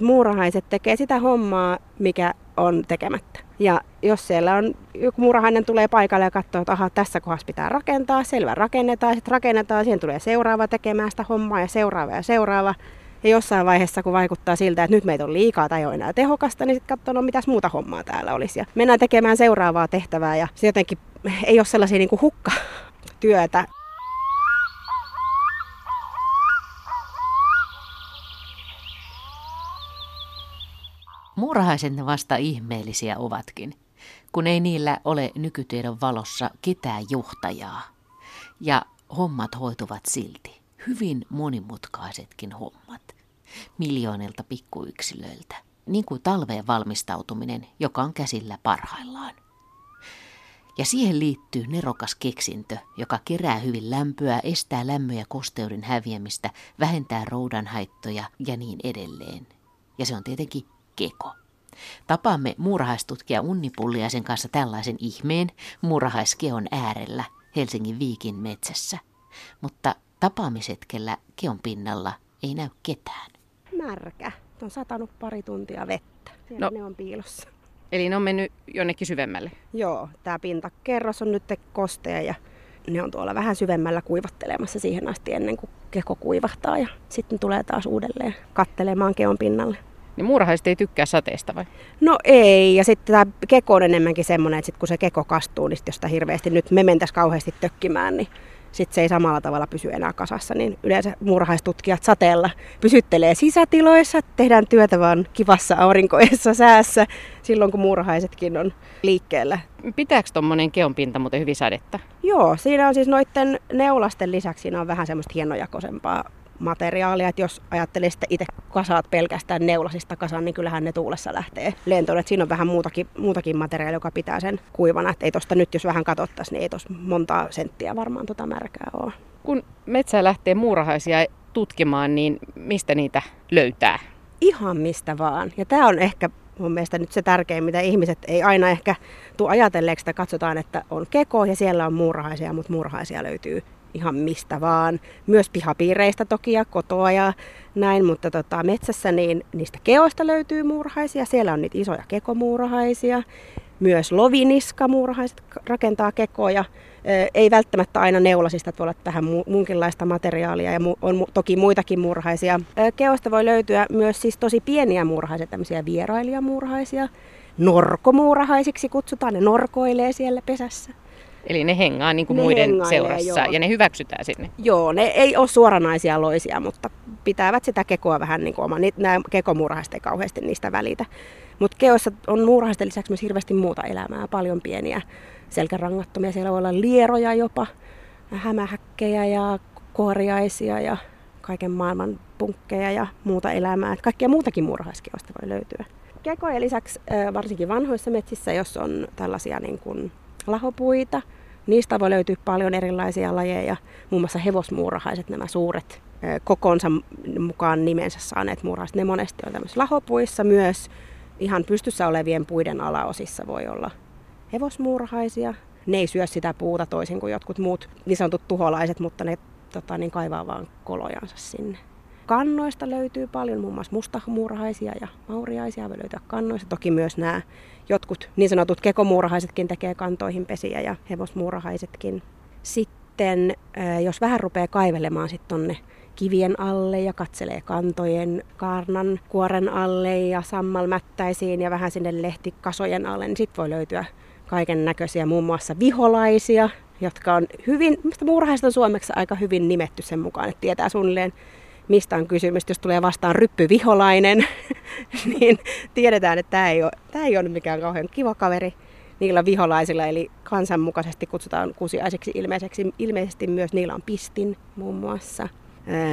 Muurahaiset tekee sitä hommaa, mikä on tekemättä. Ja jos siellä on joku muurahainen tulee paikalle ja katsoo, että aha, tässä kohdassa pitää rakentaa, selvä rakennetaan, sitten rakennetaan, siihen tulee seuraava tekemään sitä hommaa ja seuraava ja seuraava. Ja jossain vaiheessa, kun vaikuttaa siltä, että nyt meitä on liikaa tai ei ole enää tehokasta, niin sitten katsoo, no mitäs muuta hommaa täällä olisi. Ja mennään tekemään seuraavaa tehtävää ja se jotenkin ei ole sellaisia niin kuin hukkatyötä. Muurahaiset ne vasta ihmeellisiä ovatkin, kun ei niillä ole nykytiedon valossa ketään johtajaa. Ja hommat hoituvat silti, hyvin monimutkaisetkin hommat, miljoonilta pikkuyksilöiltä, niin kuin talveen valmistautuminen, joka on käsillä parhaillaan. Ja siihen liittyy nerokas keksintö, joka kerää hyvin lämpöä, estää lämmö- ja kosteuden häviämistä, vähentää roudan haittoja ja niin edelleen. Ja se on tietenkin keko. Tapaamme muurahaistutkija Unni Pulliaisen kanssa tällaisen ihmeen muurahaiskeon äärellä Helsingin Viikin metsässä. Mutta tapaamishetkellä keon pinnalla ei näy ketään. Märkä. On satanut pari tuntia vettä. Siellä no. ne on piilossa. Eli ne on mennyt jonnekin syvemmälle? Joo, tämä pintakerros on nyt kostea ja ne on tuolla vähän syvemmällä kuivattelemassa siihen asti ennen kuin keko kuivahtaa ja sitten tulee taas uudelleen kattelemaan keon pinnalle. Niin muurahaiset ei tykkää sateesta vai? No ei, ja sitten tämä keko on enemmänkin semmoinen, että sit kun se keko kastuu, niin sit jos sitä hirveästi nyt me mentäisiin kauheasti tökkimään, niin sitten se ei samalla tavalla pysy enää kasassa, niin yleensä muurahaistutkijat sateella pysyttelee sisätiloissa, tehdään työtä vaan kivassa aurinkoisessa säässä silloin, kun muurahaisetkin on liikkeellä. Pitääkö tuommoinen keonpinta muuten hyvin sadetta? Joo, siinä on siis noiden neulasten lisäksi siinä on vähän semmoista hienojakoisempaa materiaalia, että jos ajattelee sitten itse kasaat pelkästään neulasista kasaan, niin kyllähän ne tuulessa lähtee lentoon. Että siinä on vähän muutakin, muutakin materiaalia, joka pitää sen kuivana. Että ei tosta nyt, jos vähän katsottaisiin, niin ei tuossa montaa senttiä varmaan tuota märkää ole. Kun metsää lähtee muurahaisia tutkimaan, niin mistä niitä löytää? Ihan mistä vaan. Ja tämä on ehkä mun mielestä nyt se tärkein, mitä ihmiset ei aina ehkä tule ajatelleeksi, että katsotaan, että on keko ja siellä on muurahaisia, mutta muurahaisia löytyy ihan mistä vaan. Myös pihapiireistä toki ja kotoa ja näin, mutta tota, metsässä niin niistä keoista löytyy muurahaisia. Siellä on niitä isoja kekomuurahaisia. Myös loviniskamuurahaiset rakentaa kekoja. Ei välttämättä aina neulasista, voi olla vähän muunkinlaista materiaalia ja on toki muitakin muurahaisia. Keosta voi löytyä myös siis tosi pieniä muurahaisia, tämmöisiä vierailijamuurahaisia. Norkomuurahaisiksi kutsutaan, ne norkoilee siellä pesässä. Eli ne hengaa niin kuin ne muiden seurassa joo. ja ne hyväksytään sinne. Joo, ne ei ole suoranaisia loisia, mutta pitävät sitä kekoa vähän niin kuin oma. Nämä kekomurhaiset ei kauheasti niistä välitä. Mutta keossa on muurahaisten lisäksi myös hirveästi muuta elämää, paljon pieniä selkärangattomia. Siellä voi olla lieroja jopa, hämähäkkejä ja kuoriaisia ja kaiken maailman punkkeja ja muuta elämää. Et kaikkia muutakin muurahaiskeosta voi löytyä. Kekojen lisäksi varsinkin vanhoissa metsissä, jos on tällaisia niin kuin lahopuita, Niistä voi löytyä paljon erilaisia lajeja, muun muassa hevosmuurahaiset, nämä suuret kokonsa mukaan nimensä saaneet muurahaiset. Ne monesti on tämmöisissä lahopuissa myös. Ihan pystyssä olevien puiden alaosissa voi olla hevosmuurahaisia. Ne ei syö sitä puuta toisin kuin jotkut muut niin sanotut tuholaiset, mutta ne tota, niin kaivaa vaan kolojansa sinne. Kannoista löytyy paljon, muun muassa mustamuurahaisia ja mauriaisia voi löytyä kannoista. Toki myös nämä jotkut niin sanotut kekomuurahaisetkin tekee kantoihin pesiä ja hevosmuurahaisetkin. Sitten jos vähän rupeaa kaivelemaan sitten tonne kivien alle ja katselee kantojen kaarnan kuoren alle ja sammalmättäisiin ja vähän sinne lehtikasojen alle, niin sitten voi löytyä kaiken näköisiä, muun muassa viholaisia, jotka on hyvin, mistä muurahaiset on suomeksi aika hyvin nimetty sen mukaan, että tietää suunnilleen mistä on kysymys. Jos tulee vastaan ryppyviholainen, niin tiedetään, että tämä ei, ole, tämä ei ole mikään kauhean kiva kaveri niillä viholaisilla, eli kansanmukaisesti kutsutaan kusiaiseksi ilmeiseksi. Ilmeisesti myös niillä on pistin muun muassa.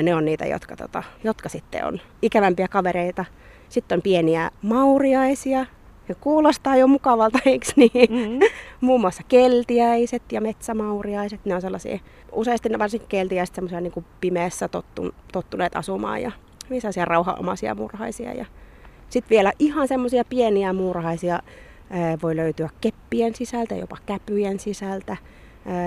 Ne on niitä, jotka, tota, jotka sitten on ikävämpiä kavereita. Sitten on pieniä mauriaisia, ja kuulostaa jo mukavalta, eikö niin? Mm-hmm. Muun muassa keltiäiset ja metsämauriaiset, ne on sellaisia, useasti ne varsinkin keltiäiset semmoisia niin kuin pimeässä tottu, tottuneet asumaan ja sellaisia rauhanomaisia murhaisia. Ja sitten vielä ihan semmoisia pieniä murhaisia voi löytyä keppien sisältä, jopa käpyjen sisältä.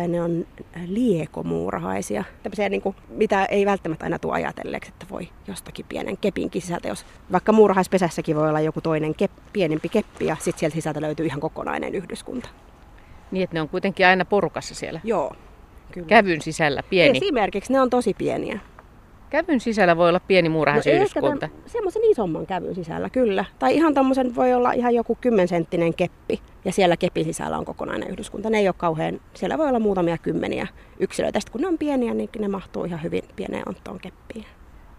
Ne on liekomuurahaisia. Tämmöisiä, niin kuin, mitä ei välttämättä aina tule ajatelleeksi, että voi jostakin pienen kepinkin sisältä. Jos vaikka muurahaispesässäkin voi olla joku toinen kep, pienempi keppi ja sitten sieltä sisältä löytyy ihan kokonainen yhdyskunta. Niin, että ne on kuitenkin aina porukassa siellä. Joo. Kyllä. Kävyn sisällä pieni. Esimerkiksi ne on tosi pieniä. Kävyn sisällä voi olla pieni muurahaisyhdyskunta. No semmoisen isomman kävyn sisällä, kyllä. Tai ihan tommosen voi olla ihan joku kymmensenttinen keppi. Ja siellä kepin sisällä on kokonainen yhdyskunta. Ne ei ole kauhean, siellä voi olla muutamia kymmeniä yksilöitä. Sitten kun ne on pieniä, niin ne mahtuu ihan hyvin pieneen onttoon keppiin.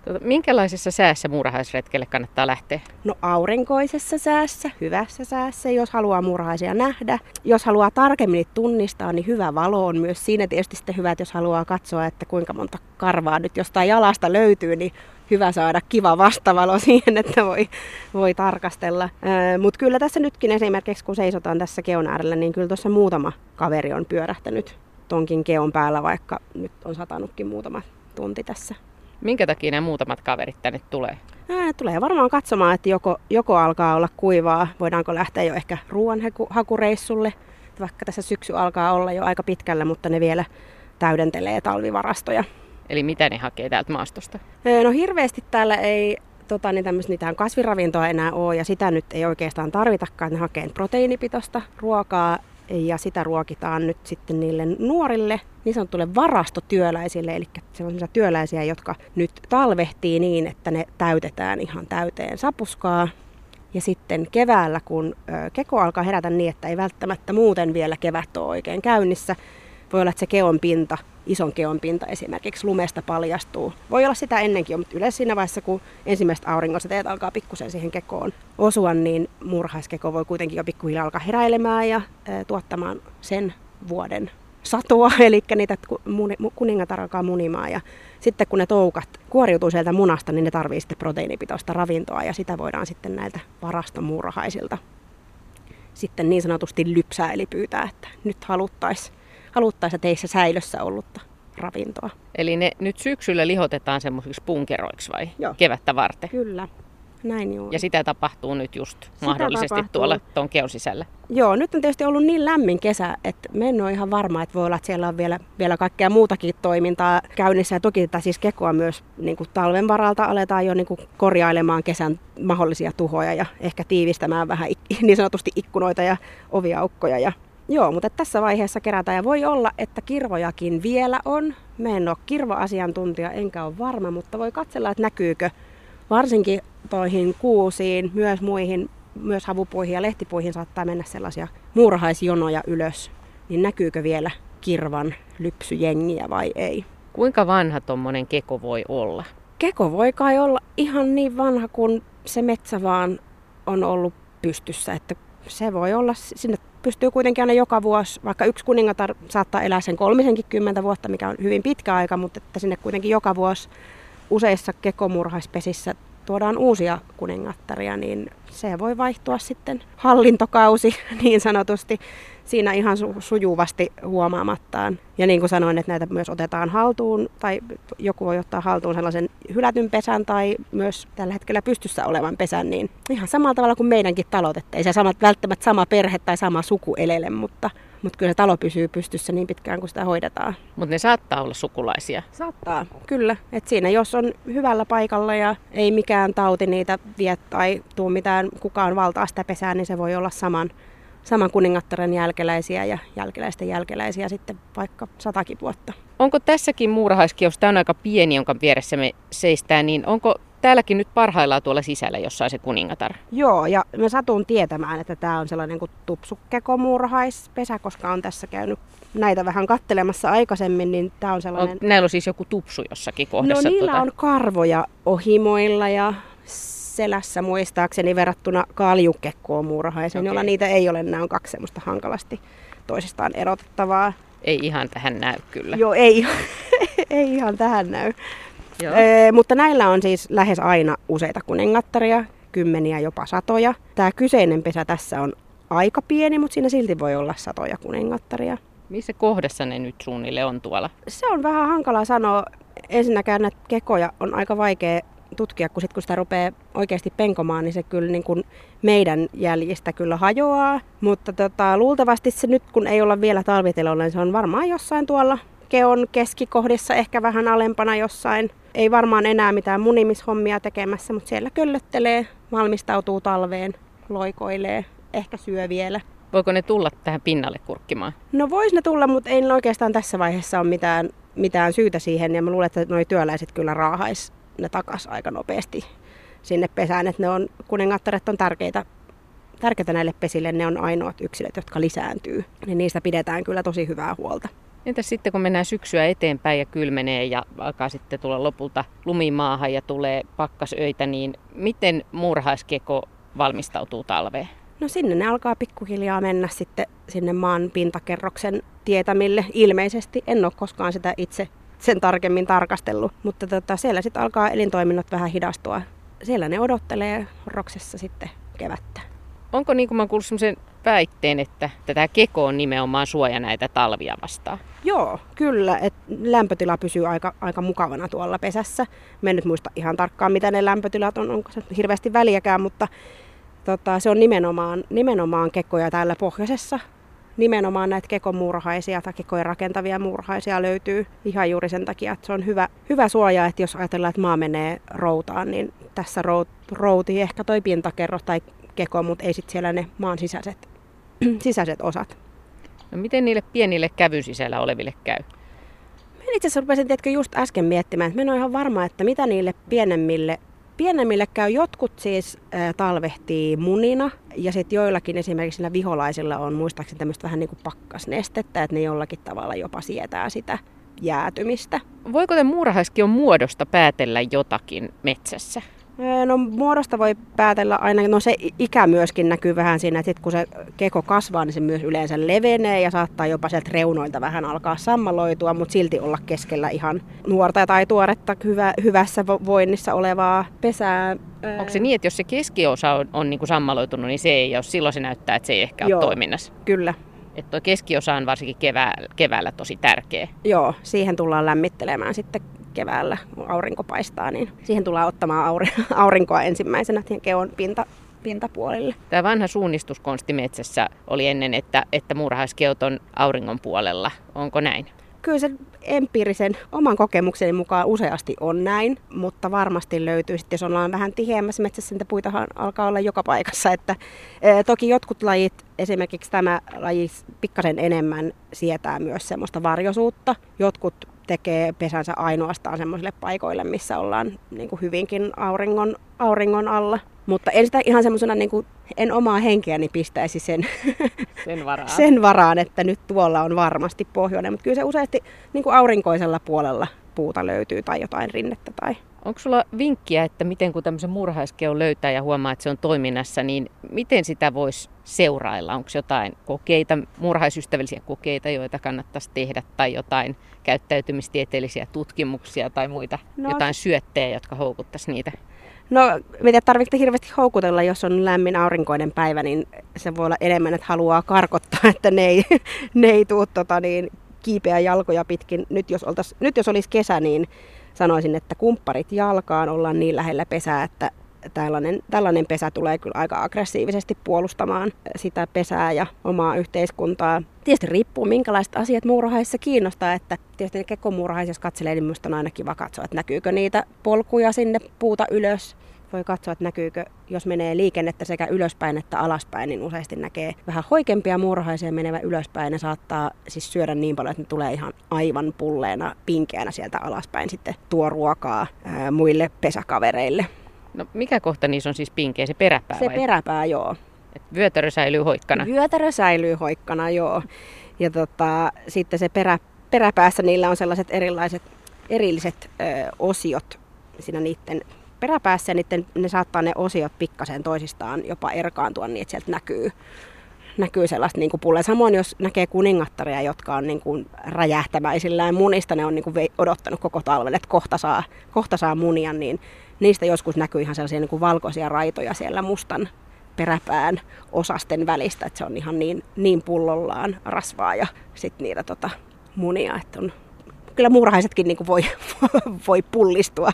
Tuota, minkälaisessa säässä muurahaisretkelle kannattaa lähteä? No aurinkoisessa säässä, hyvässä säässä, jos haluaa muurahaisia nähdä. Jos haluaa tarkemmin tunnistaa, niin hyvä valo on myös siinä tietysti sitten hyvä, että jos haluaa katsoa, että kuinka monta karvaa nyt jostain jalasta löytyy, niin hyvä saada kiva vastavalo siihen, että voi, voi tarkastella. Mutta kyllä tässä nytkin esimerkiksi, kun seisotaan tässä keon äärellä, niin kyllä tuossa muutama kaveri on pyörähtänyt tonkin keon päällä, vaikka nyt on satanutkin muutama tunti tässä. Minkä takia nämä muutamat kaverit tänne tulee? Ne tulee varmaan katsomaan, että joko, joko alkaa olla kuivaa, voidaanko lähteä jo ehkä ruoanhakureissulle, vaikka tässä syksy alkaa olla jo aika pitkällä, mutta ne vielä täydentelee talvivarastoja. Eli mitä ne hakee täältä maastosta? No hirveästi täällä ei tota, niin mitään kasviravintoa enää ole ja sitä nyt ei oikeastaan tarvitakaan. Ne hakee proteiinipitoista ruokaa ja sitä ruokitaan nyt sitten niille nuorille, niin sanotulle varastotyöläisille, eli sellaisia työläisiä, jotka nyt talvehtii niin, että ne täytetään ihan täyteen sapuskaa. Ja sitten keväällä, kun keko alkaa herätä niin, että ei välttämättä muuten vielä kevät ole oikein käynnissä, voi olla, että se keon pinta, ison keon pinta esimerkiksi lumesta paljastuu. Voi olla sitä ennenkin mutta yleensä siinä vaiheessa, kun ensimmäiset auringonsäteet alkaa pikkusen siihen kekoon osua, niin murhaiskeko voi kuitenkin jo pikkuhiljaa alkaa heräilemään ja tuottamaan sen vuoden satoa, eli niitä kuningatar alkaa munimaan. Ja sitten kun ne toukat kuoriutuu sieltä munasta, niin ne tarvii sitten proteiinipitoista ravintoa ja sitä voidaan sitten näiltä varastomuurahaisilta sitten niin sanotusti lypsää, eli pyytää, että nyt haluttaisiin haluttaessa teissä säilössä ollutta ravintoa. Eli ne nyt syksyllä lihotetaan semmoisiksi punkeroiksi vai Joo. kevättä varten? Kyllä. Näin juuri. Ja sitä tapahtuu nyt just sitä mahdollisesti tapahtuu. tuolla tuon keon sisällä. Joo, nyt on tietysti ollut niin lämmin kesä, että me en ole ihan varma, että voi olla, että siellä on vielä, vielä kaikkea muutakin toimintaa käynnissä. Ja toki tätä siis kekoa myös niin kuin talven varalta aletaan jo niin kuin korjailemaan kesän mahdollisia tuhoja ja ehkä tiivistämään vähän niin sanotusti ikkunoita ja oviaukkoja ja Joo, mutta tässä vaiheessa kerätään ja voi olla, että kirvojakin vielä on. Me en ole kirvoasiantuntija, enkä ole varma, mutta voi katsella, että näkyykö varsinkin toihin kuusiin, myös muihin, myös havupuihin ja lehtipuihin saattaa mennä sellaisia muurahaisjonoja ylös. Niin näkyykö vielä kirvan lypsyjengiä vai ei? Kuinka vanha tuommoinen keko voi olla? Keko voi kai olla ihan niin vanha kuin se metsä vaan on ollut pystyssä, että se voi olla, sinne pystyy kuitenkin aina joka vuosi, vaikka yksi kuningatar saattaa elää sen kolmisenkin kymmentä vuotta, mikä on hyvin pitkä aika, mutta että sinne kuitenkin joka vuosi useissa kekomurhaispesissä tuodaan uusia kuningattaria, niin se voi vaihtua sitten hallintokausi niin sanotusti siinä ihan su- sujuvasti huomaamattaan. Ja niin kuin sanoin, että näitä myös otetaan haltuun, tai joku voi ottaa haltuun sellaisen hylätyn pesän tai myös tällä hetkellä pystyssä olevan pesän, niin ihan samalla tavalla kuin meidänkin talot, että ei se samat, välttämättä sama perhe tai sama suku elele, mutta mutta kyllä se talo pysyy pystyssä niin pitkään kuin sitä hoidetaan. Mutta ne saattaa olla sukulaisia. Saattaa, kyllä. Et siinä jos on hyvällä paikalla ja ei mikään tauti niitä vie tai tuu mitään kukaan valtaa sitä pesää, niin se voi olla saman, saman kuningattaren jälkeläisiä ja jälkeläisten jälkeläisiä sitten vaikka satakin vuotta. Onko tässäkin muurahaiskios, tämä on aika pieni, jonka vieressä me seistään, niin onko täälläkin nyt parhaillaan tuolla sisällä jossain se kuningatar. Joo, ja mä satun tietämään, että tämä on sellainen kuin tupsukkekomuurahaispesä, koska on tässä käynyt näitä vähän kattelemassa aikaisemmin, niin tämä on sellainen... On, näillä on siis joku tupsu jossakin kohdassa. No niillä tuota... on karvoja ohimoilla ja selässä muistaakseni verrattuna kaljukekkoon muurahaisen, okay. jolla niitä ei ole. Nämä on kaksi semmoista hankalasti toisistaan erotettavaa. Ei ihan tähän näy kyllä. Joo, ei, ei ihan tähän näy. Ee, mutta näillä on siis lähes aina useita kuningattaria, kymmeniä jopa satoja. Tämä kyseinen pesä tässä on aika pieni, mutta siinä silti voi olla satoja kuningattaria. Missä kohdassa ne nyt suunnille on tuolla? Se on vähän hankala sanoa. Ensinnäkään näitä kekoja on aika vaikea tutkia, kun, sit, kun sitä rupeaa oikeasti penkomaan, niin se kyllä niin kuin meidän jäljistä kyllä hajoaa. Mutta tota, luultavasti se nyt, kun ei olla vielä talvitelolla, niin se on varmaan jossain tuolla keon keskikohdissa, ehkä vähän alempana jossain. Ei varmaan enää mitään munimishommia tekemässä, mutta siellä köllöttelee, valmistautuu talveen, loikoilee, ehkä syö vielä. Voiko ne tulla tähän pinnalle kurkkimaan? No vois ne tulla, mutta ei oikeastaan tässä vaiheessa ole mitään, mitään syytä siihen. Ja mä luulen, että nuo työläiset kyllä raahais ne takas aika nopeasti sinne pesään. Että ne on, kuningattaret on tärkeitä, tärkeitä näille pesille. Ne on ainoat yksilöt, jotka lisääntyy. Niin niistä pidetään kyllä tosi hyvää huolta. Entäs sitten kun mennään syksyä eteenpäin ja kylmenee ja alkaa sitten tulla lopulta lumimaahan ja tulee pakkasöitä, niin miten muurahaiskeko valmistautuu talveen? No sinne ne alkaa pikkuhiljaa mennä sitten sinne maan pintakerroksen tietämille. Ilmeisesti en ole koskaan sitä itse sen tarkemmin tarkastellut, mutta tota, siellä sitten alkaa elintoiminnot vähän hidastua. Siellä ne odottelee roksessa sitten kevättä. Onko niin kuin mä kuullut väitteen, että tätä keko on nimenomaan suoja näitä talvia vastaan? Joo, kyllä. Et lämpötila pysyy aika, aika mukavana tuolla pesässä. Mä en nyt muista ihan tarkkaan, mitä ne lämpötilat on, onko se hirveästi väliäkään, mutta tota, se on nimenomaan, nimenomaan kekoja täällä pohjoisessa. Nimenomaan näitä kekomuurahaisia tai kekoja rakentavia muurahaisia löytyy ihan juuri sen takia, että se on hyvä, hyvä suoja, että jos ajatellaan, että maa menee routaan, niin tässä rout, routii ehkä toi pintakerros tai keko, mutta ei sitten siellä ne maan sisäiset, sisäiset osat. No miten niille pienille kävyn sisällä oleville käy? Mä itse asiassa rupesin tiedätkö, just äsken miettimään, että mä en ole ihan varma, että mitä niille pienemmille Pienemmille käy jotkut siis ä, talvehtii munina ja sitten joillakin esimerkiksi sillä viholaisilla on muistaakseni tämmöistä vähän niin kuin pakkasnestettä, että ne jollakin tavalla jopa sietää sitä jäätymistä. Voiko te muurahaiskion muodosta päätellä jotakin metsässä? No muodosta voi päätellä aina, no se ikä myöskin näkyy vähän siinä, että sit kun se keko kasvaa, niin se myös yleensä levenee ja saattaa jopa sieltä reunoilta vähän alkaa sammaloitua, mutta silti olla keskellä ihan nuorta tai tuoretta hyvä, hyvässä voinnissa olevaa pesää. Onko se niin, että jos se keskiosa on, on niin kuin sammaloitunut, niin se ei ole, silloin se näyttää, että se ei ehkä Joo, ole toiminnassa? kyllä. Että tuo keskiosa on varsinkin kevää, keväällä tosi tärkeä. Joo, siihen tullaan lämmittelemään sitten keväällä, kun aurinko paistaa, niin siihen tullaan ottamaan aurinkoa ensimmäisenä siihen keon pinta, pintapuolille. Tämä vanha suunnistuskonsti metsässä oli ennen, että, että muurahaiskeot on auringon puolella. Onko näin? Kyllä se empiirisen oman kokemukseni mukaan useasti on näin, mutta varmasti löytyy sitten, jos ollaan vähän tiheämmässä metsässä, niitä puitahan alkaa olla joka paikassa. Että, e, toki jotkut lajit, esimerkiksi tämä laji pikkasen enemmän sietää myös semmoista varjosuutta. Jotkut tekee pesänsä ainoastaan semmoisille paikoille, missä ollaan niin kuin hyvinkin auringon, auringon alla. Mutta en sitä ihan semmoisena, niin kuin, en omaa henkeäni pistäisi sen, sen, varaan. sen varaan, että nyt tuolla on varmasti pohjoinen. Mutta kyllä se useasti niin kuin aurinkoisella puolella puuta löytyy tai jotain rinnettä tai Onko sulla vinkkiä, että miten kun tämmöisen murhaiskeon löytää ja huomaa, että se on toiminnassa, niin miten sitä voisi seurailla? Onko jotain kokeita, murhaisystävällisiä kokeita, joita kannattaisi tehdä, tai jotain käyttäytymistieteellisiä tutkimuksia tai muita, no, jotain syöttejä, jotka houkuttaisi niitä? No, mitä tarvitsee hirveästi houkutella, jos on lämmin aurinkoinen päivä, niin se voi olla enemmän, että haluaa karkottaa, että ne ei, ne ei tuu tota, niin, kiipeä jalkoja pitkin. Nyt jos, oltais, nyt jos olisi kesä, niin sanoisin, että kumpparit jalkaan ollaan niin lähellä pesää, että tällainen, tällainen pesä tulee kyllä aika aggressiivisesti puolustamaan sitä pesää ja omaa yhteiskuntaa. Tietysti riippuu, minkälaiset asiat muurahaisissa kiinnostaa, että tietysti kekomuurahaisissa jos katselee, niin minusta on aina kiva katsoa, että näkyykö niitä polkuja sinne puuta ylös voi katsoa, että näkyykö, jos menee liikennettä sekä ylöspäin että alaspäin, niin useasti näkee vähän hoikempia muurahaisia menevä ylöspäin. Ne saattaa siis syödä niin paljon, että ne tulee ihan aivan pulleena, pinkeänä sieltä alaspäin sitten tuo ruokaa ää, muille pesäkavereille. No mikä kohta niissä on siis pinkeä, se peräpää Se vai? peräpää, joo. Et vyötärö säilyy hoikkana? Vyötärö säilyy hoikkana, joo. Ja tota, sitten se perä, peräpäässä niillä on sellaiset erilaiset erilliset ö, osiot siinä niiden peräpäässä ja niiden, ne saattaa ne osiot pikkasen toisistaan jopa erkaantua niin, että sieltä näkyy, näkyy sellaista niin pulle. Samoin jos näkee kuningattaria, jotka on niin kuin räjähtäväisillään munista, ne on niin kuin odottanut koko talven, että kohta saa, kohta saa munia, niin niistä joskus näkyy ihan sellaisia niin kuin valkoisia raitoja siellä mustan peräpään osasten välistä, että se on ihan niin, niin pullollaan rasvaa ja sitten niitä tota, munia, että on, kyllä muurahaisetkin niin kuin voi, voi pullistua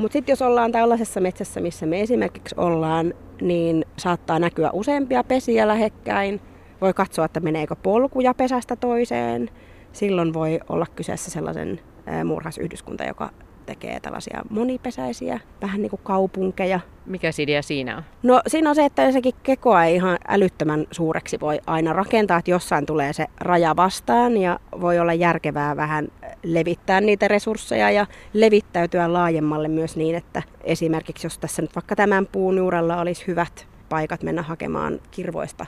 Mutta sitten jos ollaan tällaisessa metsässä, missä me esimerkiksi ollaan, niin saattaa näkyä useampia pesiä lähekkäin. Voi katsoa, että meneekö polkuja pesästä toiseen. Silloin voi olla kyseessä sellaisen murhaisyhdyskunta, joka tekee tällaisia monipesäisiä, vähän niin kuin kaupunkeja. Mikä idea siinä on? No siinä on se, että sekin kekoa ei ihan älyttömän suureksi voi aina rakentaa, että jossain tulee se raja vastaan ja voi olla järkevää vähän levittää niitä resursseja ja levittäytyä laajemmalle myös niin, että esimerkiksi jos tässä nyt vaikka tämän puun juurella olisi hyvät paikat mennä hakemaan kirvoista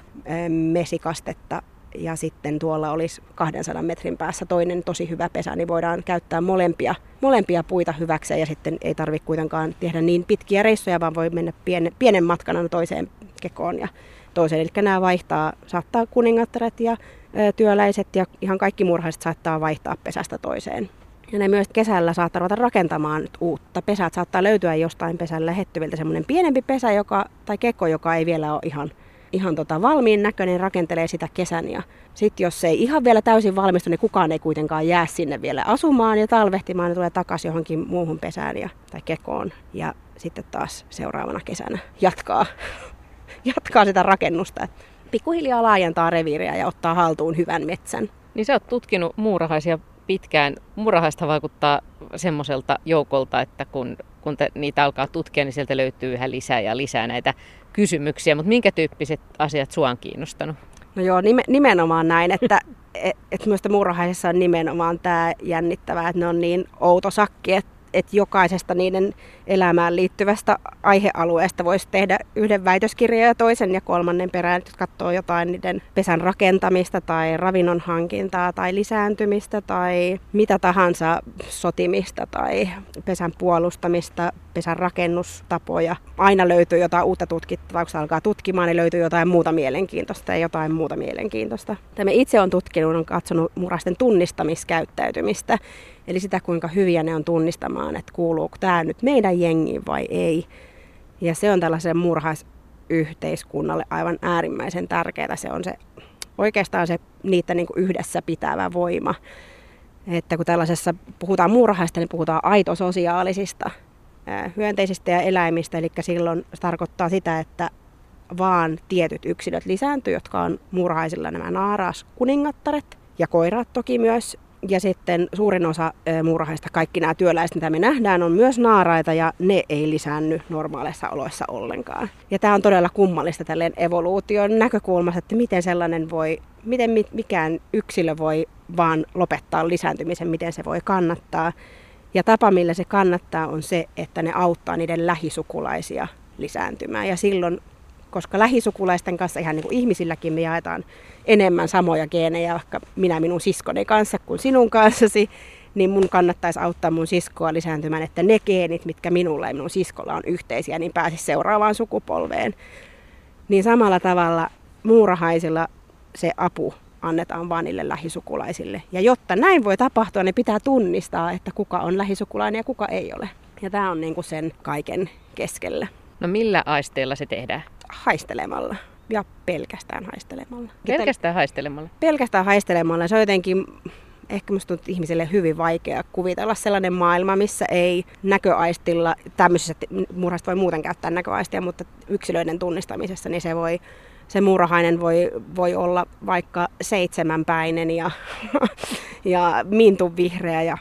mesikastetta ja sitten tuolla olisi 200 metrin päässä toinen tosi hyvä pesä, niin voidaan käyttää molempia, molempia puita hyväkseen ja sitten ei tarvitse kuitenkaan tehdä niin pitkiä reissuja, vaan voi mennä pienen, pienen matkan toiseen kekoon ja toiseen. Eli nämä vaihtaa, saattaa kuningattaret ja ö, työläiset ja ihan kaikki murhaiset saattaa vaihtaa pesästä toiseen. Ja ne myös kesällä saattaa ruveta rakentamaan uutta. Pesät saattaa löytyä jostain pesän lähettyviltä semmoinen pienempi pesä joka, tai kekko, joka ei vielä ole ihan ihan tota valmiin näköinen, rakentelee sitä kesän. Ja sitten jos se ei ihan vielä täysin valmistu, niin kukaan ei kuitenkaan jää sinne vielä asumaan ja talvehtimaan. Ne tulee takaisin johonkin muuhun pesään ja, tai kekoon. Ja sitten taas seuraavana kesänä jatkaa, jatkaa sitä rakennusta. Pikkuhiljaa laajentaa reviiriä ja ottaa haltuun hyvän metsän. Niin sä oot tutkinut muurahaisia pitkään. Muurahaista vaikuttaa semmoiselta joukolta, että kun, kun te niitä alkaa tutkia, niin sieltä löytyy yhä lisää ja lisää näitä kysymyksiä, mutta minkä tyyppiset asiat sua on kiinnostanut? No joo, nimenomaan näin, että et, et minusta muurahaisessa on nimenomaan tämä jännittävää, että ne on niin outo sakki, että että jokaisesta niiden elämään liittyvästä aihealueesta voisi tehdä yhden väitöskirjan ja toisen ja kolmannen perään, että katsoo jotain niiden pesän rakentamista tai ravinnon hankintaa tai lisääntymistä tai mitä tahansa sotimista tai pesän puolustamista, pesän rakennustapoja. Aina löytyy jotain uutta tutkittavaa, kun alkaa tutkimaan, niin löytyy jotain muuta mielenkiintoista ja jotain muuta mielenkiintoista. Tämä itse on tutkinut, on katsonut murasten tunnistamiskäyttäytymistä Eli sitä, kuinka hyviä ne on tunnistamaan, että kuuluuko tämä nyt meidän jengiin vai ei. Ja se on tällaisen murhaisyhteiskunnalle aivan äärimmäisen tärkeää. Se on se oikeastaan se niitä niin yhdessä pitävä voima. Että kun tällaisessa puhutaan murhaista, niin puhutaan aitososiaalisista hyönteisistä ja eläimistä. Eli silloin se tarkoittaa sitä, että vaan tietyt yksilöt lisääntyy, jotka on murhaisilla nämä naaraas kuningattaret ja koirat toki myös ja sitten suurin osa muurahaista, kaikki nämä työläiset, mitä me nähdään, on myös naaraita ja ne ei lisäänny normaaleissa oloissa ollenkaan. Ja tämä on todella kummallista tälleen evoluution näkökulmasta, että miten sellainen voi, miten mikään yksilö voi vaan lopettaa lisääntymisen, miten se voi kannattaa. Ja tapa, millä se kannattaa, on se, että ne auttaa niiden lähisukulaisia lisääntymään. Ja silloin koska lähisukulaisten kanssa, ihan niin kuin ihmisilläkin, me jaetaan enemmän samoja geenejä, vaikka minä minun siskoni kanssa kuin sinun kanssasi, niin mun kannattaisi auttaa mun siskoa lisääntymään, että ne geenit, mitkä minulla ja minun siskolla on yhteisiä, niin pääsisi seuraavaan sukupolveen. Niin samalla tavalla muurahaisilla se apu annetaan vaan niille lähisukulaisille. Ja jotta näin voi tapahtua, niin pitää tunnistaa, että kuka on lähisukulainen ja kuka ei ole. Ja tämä on niin kuin sen kaiken keskellä. No millä aisteilla se tehdään? Haistelemalla ja pelkästään haistelemalla. Pelkästään haistelemalla? Pelkästään haistelemalla. Se on jotenkin ehkä musta tuntuu ihmiselle hyvin vaikea kuvitella sellainen maailma, missä ei näköaistilla, tämmöisessä murhasta voi muuten käyttää näköaistia, mutta yksilöiden tunnistamisessa niin se voi se murhainen voi, voi olla vaikka seitsemänpäinen ja, ja mintun vihreä ja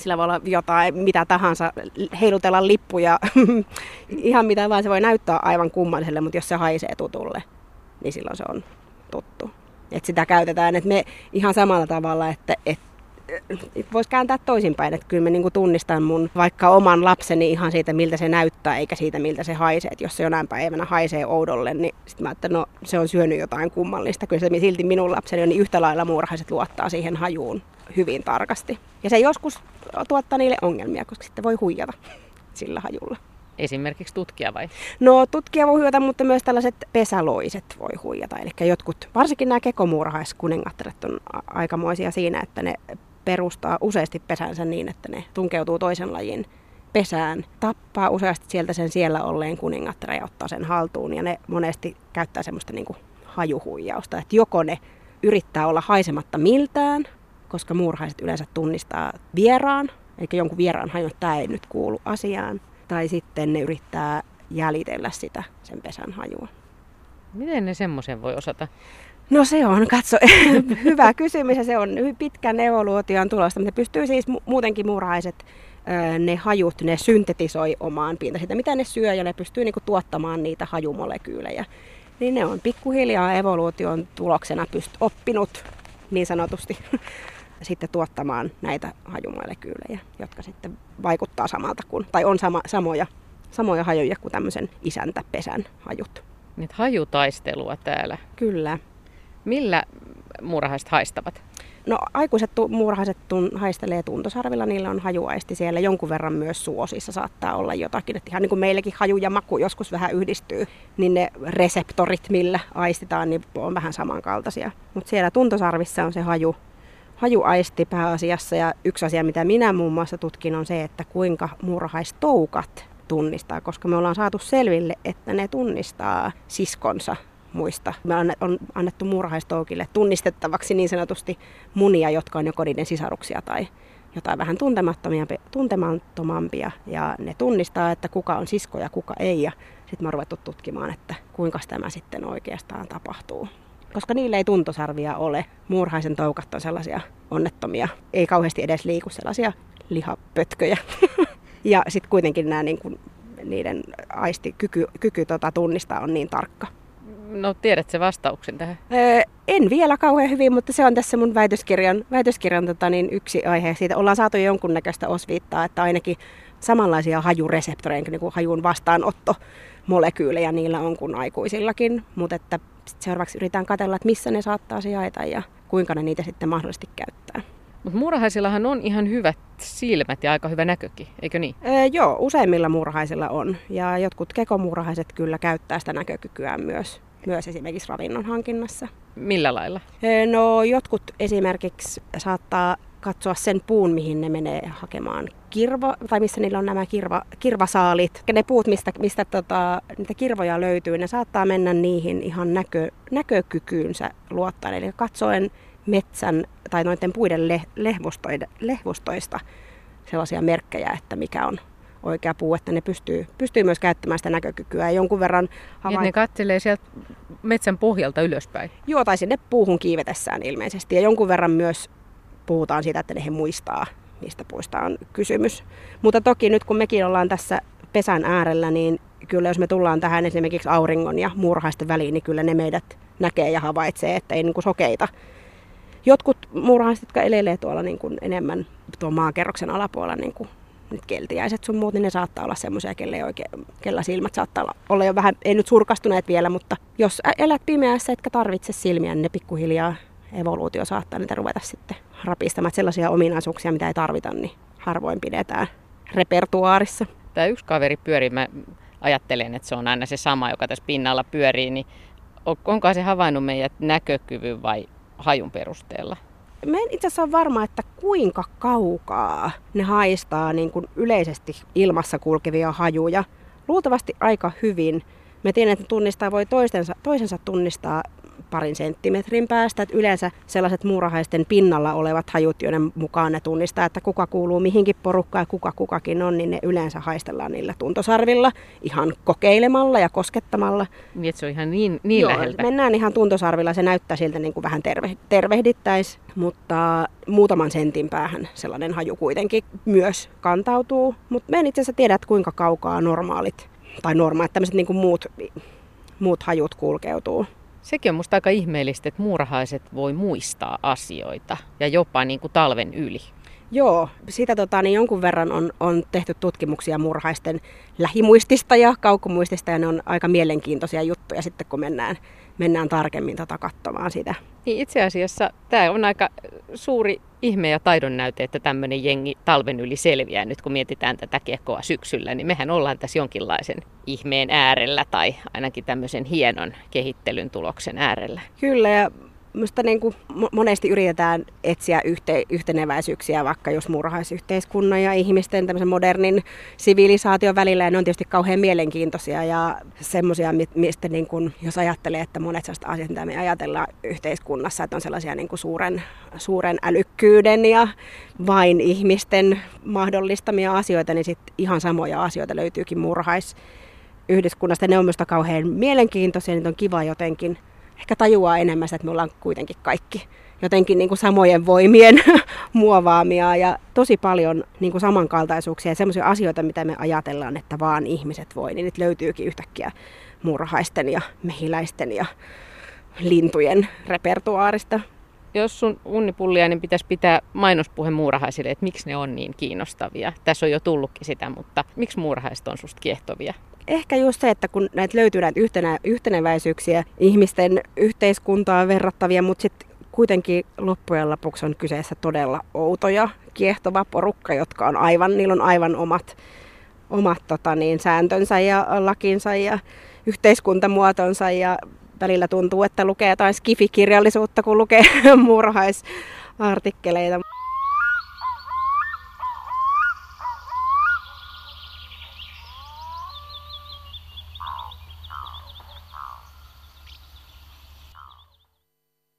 sillä voi olla jotain, mitä tahansa, heilutella lippuja, ihan mitä vaan se voi näyttää aivan kummalliselle, mutta jos se haisee tutulle, niin silloin se on tuttu. Et sitä käytetään, että me ihan samalla tavalla, että, että voisi kääntää toisinpäin, että kyllä mä niin tunnistan mun vaikka oman lapseni ihan siitä, miltä se näyttää, eikä siitä, miltä se haisee. Että jos se jonain päivänä haisee oudolle, niin sitten mä että no se on syönyt jotain kummallista. Kyllä se silti minun lapseni on niin yhtä lailla muurahaiset luottaa siihen hajuun hyvin tarkasti. Ja se joskus tuottaa niille ongelmia, koska sitten voi huijata sillä hajulla. Esimerkiksi tutkija vai? No tutkija voi huijata, mutta myös tällaiset pesäloiset voi huijata. Eli jotkut, varsinkin nämä kekomuurahaiskuningattaret on aikamoisia siinä, että ne perustaa useasti pesänsä niin, että ne tunkeutuu toisen lajin pesään, tappaa useasti sieltä sen siellä olleen kuningattaren ja ottaa sen haltuun. Ja ne monesti käyttää semmoista niin kuin hajuhuijausta, että joko ne yrittää olla haisematta miltään, koska muurahaiset yleensä tunnistaa vieraan, eli jonkun vieraan hajun, että tämä ei nyt kuulu asiaan. tai sitten ne yrittää jäljitellä sitä sen pesän hajua. Miten ne semmoisen voi osata? No se on, katso, hyvä kysymys ja se on pitkän evoluution tulosta, mutta pystyy siis muutenkin muurahaiset ne hajut, ne syntetisoi omaan pintaan sitä, mitä ne syö ja ne pystyy niinku tuottamaan niitä hajumolekyylejä. Niin ne on pikkuhiljaa evoluution tuloksena pyst- oppinut niin sanotusti sitten tuottamaan näitä hajumolekyylejä, jotka sitten vaikuttaa samalta kuin, tai on sama, samoja, samoja hajuja kuin tämmöisen isäntäpesän hajut. Nyt hajutaistelua täällä. Kyllä. Millä muurahaiset haistavat? No aikuiset tu- muurahaiset tun- haistelee tuntosarvilla, niillä on hajuaisti siellä. Jonkun verran myös suosissa saattaa olla jotakin. Että ihan niin kuin meillekin haju ja maku joskus vähän yhdistyy, niin ne reseptorit, millä aistitaan, niin on vähän samankaltaisia. Mutta siellä tuntosarvissa on se haju, hajuaisti pääasiassa. Ja yksi asia, mitä minä muun muassa tutkin, on se, että kuinka muurahaistoukat tunnistaa, koska me ollaan saatu selville, että ne tunnistaa siskonsa muista. Me on annettu muurahaistoukille tunnistettavaksi niin sanotusti munia, jotka on joko niiden sisaruksia tai jotain vähän tuntemattomampia. Ja ne tunnistaa, että kuka on sisko ja kuka ei. Ja sitten me on ruvettu tutkimaan, että kuinka tämä sitten oikeastaan tapahtuu. Koska niillä ei tuntosarvia ole. Muurhaisen toukat on sellaisia onnettomia, ei kauheasti edes liiku sellaisia lihapötköjä. ja sitten kuitenkin nämä niin kuin, niiden aisti, kyky, kyky tota, tunnistaa on niin tarkka. No tiedätkö vastauksen tähän? Öö, en vielä kauhean hyvin, mutta se on tässä mun väitöskirjan, väitöskirjan tota, niin yksi aihe. Siitä ollaan saatu jonkunnäköistä osviittaa, että ainakin samanlaisia hajureseptoreja, niin kuin hajun vastaanotto molekyylejä niillä on kuin aikuisillakin, mutta että seuraavaksi yritetään katsella, että missä ne saattaa sijaita ja kuinka ne niitä sitten mahdollisesti käyttää. Mutta muurahaisillahan on ihan hyvät silmät ja aika hyvä näkökin, eikö niin? Ee, joo, useimmilla muurahaisilla on. Ja jotkut kekomuurahaiset kyllä käyttää sitä näkökykyä myös myös esimerkiksi ravinnon hankinnassa. Millä lailla? No jotkut esimerkiksi saattaa katsoa sen puun, mihin ne menee hakemaan kirva, tai missä niillä on nämä kirva, kirvasaalit. Ne puut, mistä, mistä tota, niitä kirvoja löytyy, ne saattaa mennä niihin ihan näkö, näkökykyynsä luottaen. Eli katsoen metsän tai noiden puiden le, lehvustoista sellaisia merkkejä, että mikä on oikea puu, että ne pystyy, pystyy myös käyttämään sitä näkökykyä. Ja jonkun verran havain... Ja ne katselee sieltä metsän pohjalta ylöspäin? Joo, tai sinne puuhun kiivetessään ilmeisesti. Ja jonkun verran myös puhutaan siitä, että ne he muistaa, mistä puista on kysymys. Mutta toki nyt kun mekin ollaan tässä pesän äärellä, niin kyllä jos me tullaan tähän esimerkiksi auringon ja muurahaisten väliin, niin kyllä ne meidät näkee ja havaitsee, että ei niin kuin sokeita. Jotkut muurahaiset, jotka elelee tuolla niin kuin enemmän tuon maakerroksen alapuolella, niin kuin nyt keltiäiset sun muut, niin ne saattaa olla semmoisia, kella silmät saattaa olla, olla jo vähän, ei nyt surkastuneet vielä, mutta jos elät pimeässä etkä tarvitse silmiä, niin ne pikkuhiljaa evoluutio saattaa niitä ruveta sitten rapistamaan. Sellaisia ominaisuuksia, mitä ei tarvita, niin harvoin pidetään repertuaarissa. Tämä yksi kaveri pyörii, mä ajattelen, että se on aina se sama, joka tässä pinnalla pyörii, niin onko se havainnut meidät näkökyvyn vai hajun perusteella? Mä en itse asiassa ole varma, että kuinka kaukaa ne haistaa niin kuin yleisesti ilmassa kulkevia hajuja. Luultavasti aika hyvin. Me tiedän, että tunnistaa voi toistensa, toisensa tunnistaa parin senttimetrin päästä. Että yleensä sellaiset muurahaisten pinnalla olevat hajut, joiden mukaan ne tunnistaa, että kuka kuuluu mihinkin porukkaan ja kuka kukakin on, niin ne yleensä haistellaan niillä tuntosarvilla ihan kokeilemalla ja koskettamalla. Niin, että se on ihan niin, niin Joo, läheltä. mennään ihan tuntosarvilla. Se näyttää siltä niin kuin vähän terve, tervehdittäisi, mutta muutaman sentin päähän sellainen haju kuitenkin myös kantautuu. Mutta me en itse asiassa tiedä, että kuinka kaukaa normaalit tai normaalit tämmöiset niin kuin muut, muut hajut kulkeutuu. Sekin on musta aika ihmeellistä, että muurahaiset voi muistaa asioita ja jopa niin kuin talven yli. Joo, sitä tota, niin jonkun verran on, on tehty tutkimuksia murhaisten lähimuistista ja kaukomuistista ja ne on aika mielenkiintoisia juttuja sitten kun mennään, mennään tarkemmin tota katsomaan sitä. Niin itse asiassa tämä on aika suuri ihme ja taidon näyte, että tämmöinen jengi talven yli selviää nyt kun mietitään tätä kekoa syksyllä, niin mehän ollaan tässä jonkinlaisen ihmeen äärellä tai ainakin tämmöisen hienon kehittelyn tuloksen äärellä. Kyllä ja Minusta niin kuin monesti yritetään etsiä yhte, yhteneväisyyksiä vaikka jos murhaisyhteiskunnan ja ihmisten tämmöisen modernin sivilisaation välillä. Ja ne on tietysti kauhean mielenkiintoisia ja semmoisia, mistä niin kuin, jos ajattelee, että monet sellaista asiat, mitä me ajatellaan yhteiskunnassa, että on sellaisia niin kuin suuren, suuren älykkyyden ja vain ihmisten mahdollistamia asioita, niin sitten ihan samoja asioita löytyykin murhais yhdyskunnasta. Ne on minusta kauhean mielenkiintoisia, niin on kiva jotenkin ehkä tajuaa enemmän että me ollaan kuitenkin kaikki jotenkin niin kuin samojen voimien muovaamia ja tosi paljon niin kuin samankaltaisuuksia ja sellaisia asioita, mitä me ajatellaan, että vaan ihmiset voi, niin nyt löytyykin yhtäkkiä murhaisten ja mehiläisten ja lintujen repertuaarista. Jos sun unnipullia, niin pitäisi pitää mainospuhe muurahaisille, että miksi ne on niin kiinnostavia. Tässä on jo tullutkin sitä, mutta miksi muurahaiset on susta kiehtovia? ehkä just se, että kun näitä löytyy näitä yhtenä, yhteneväisyyksiä, ihmisten yhteiskuntaan verrattavia, mutta sitten kuitenkin loppujen lopuksi on kyseessä todella outo ja kiehtova porukka, jotka on aivan, niillä on aivan omat, omat tota niin, sääntönsä ja lakinsa ja yhteiskuntamuotonsa ja välillä tuntuu, että lukee jotain skifikirjallisuutta, kun lukee murhaisartikkeleita.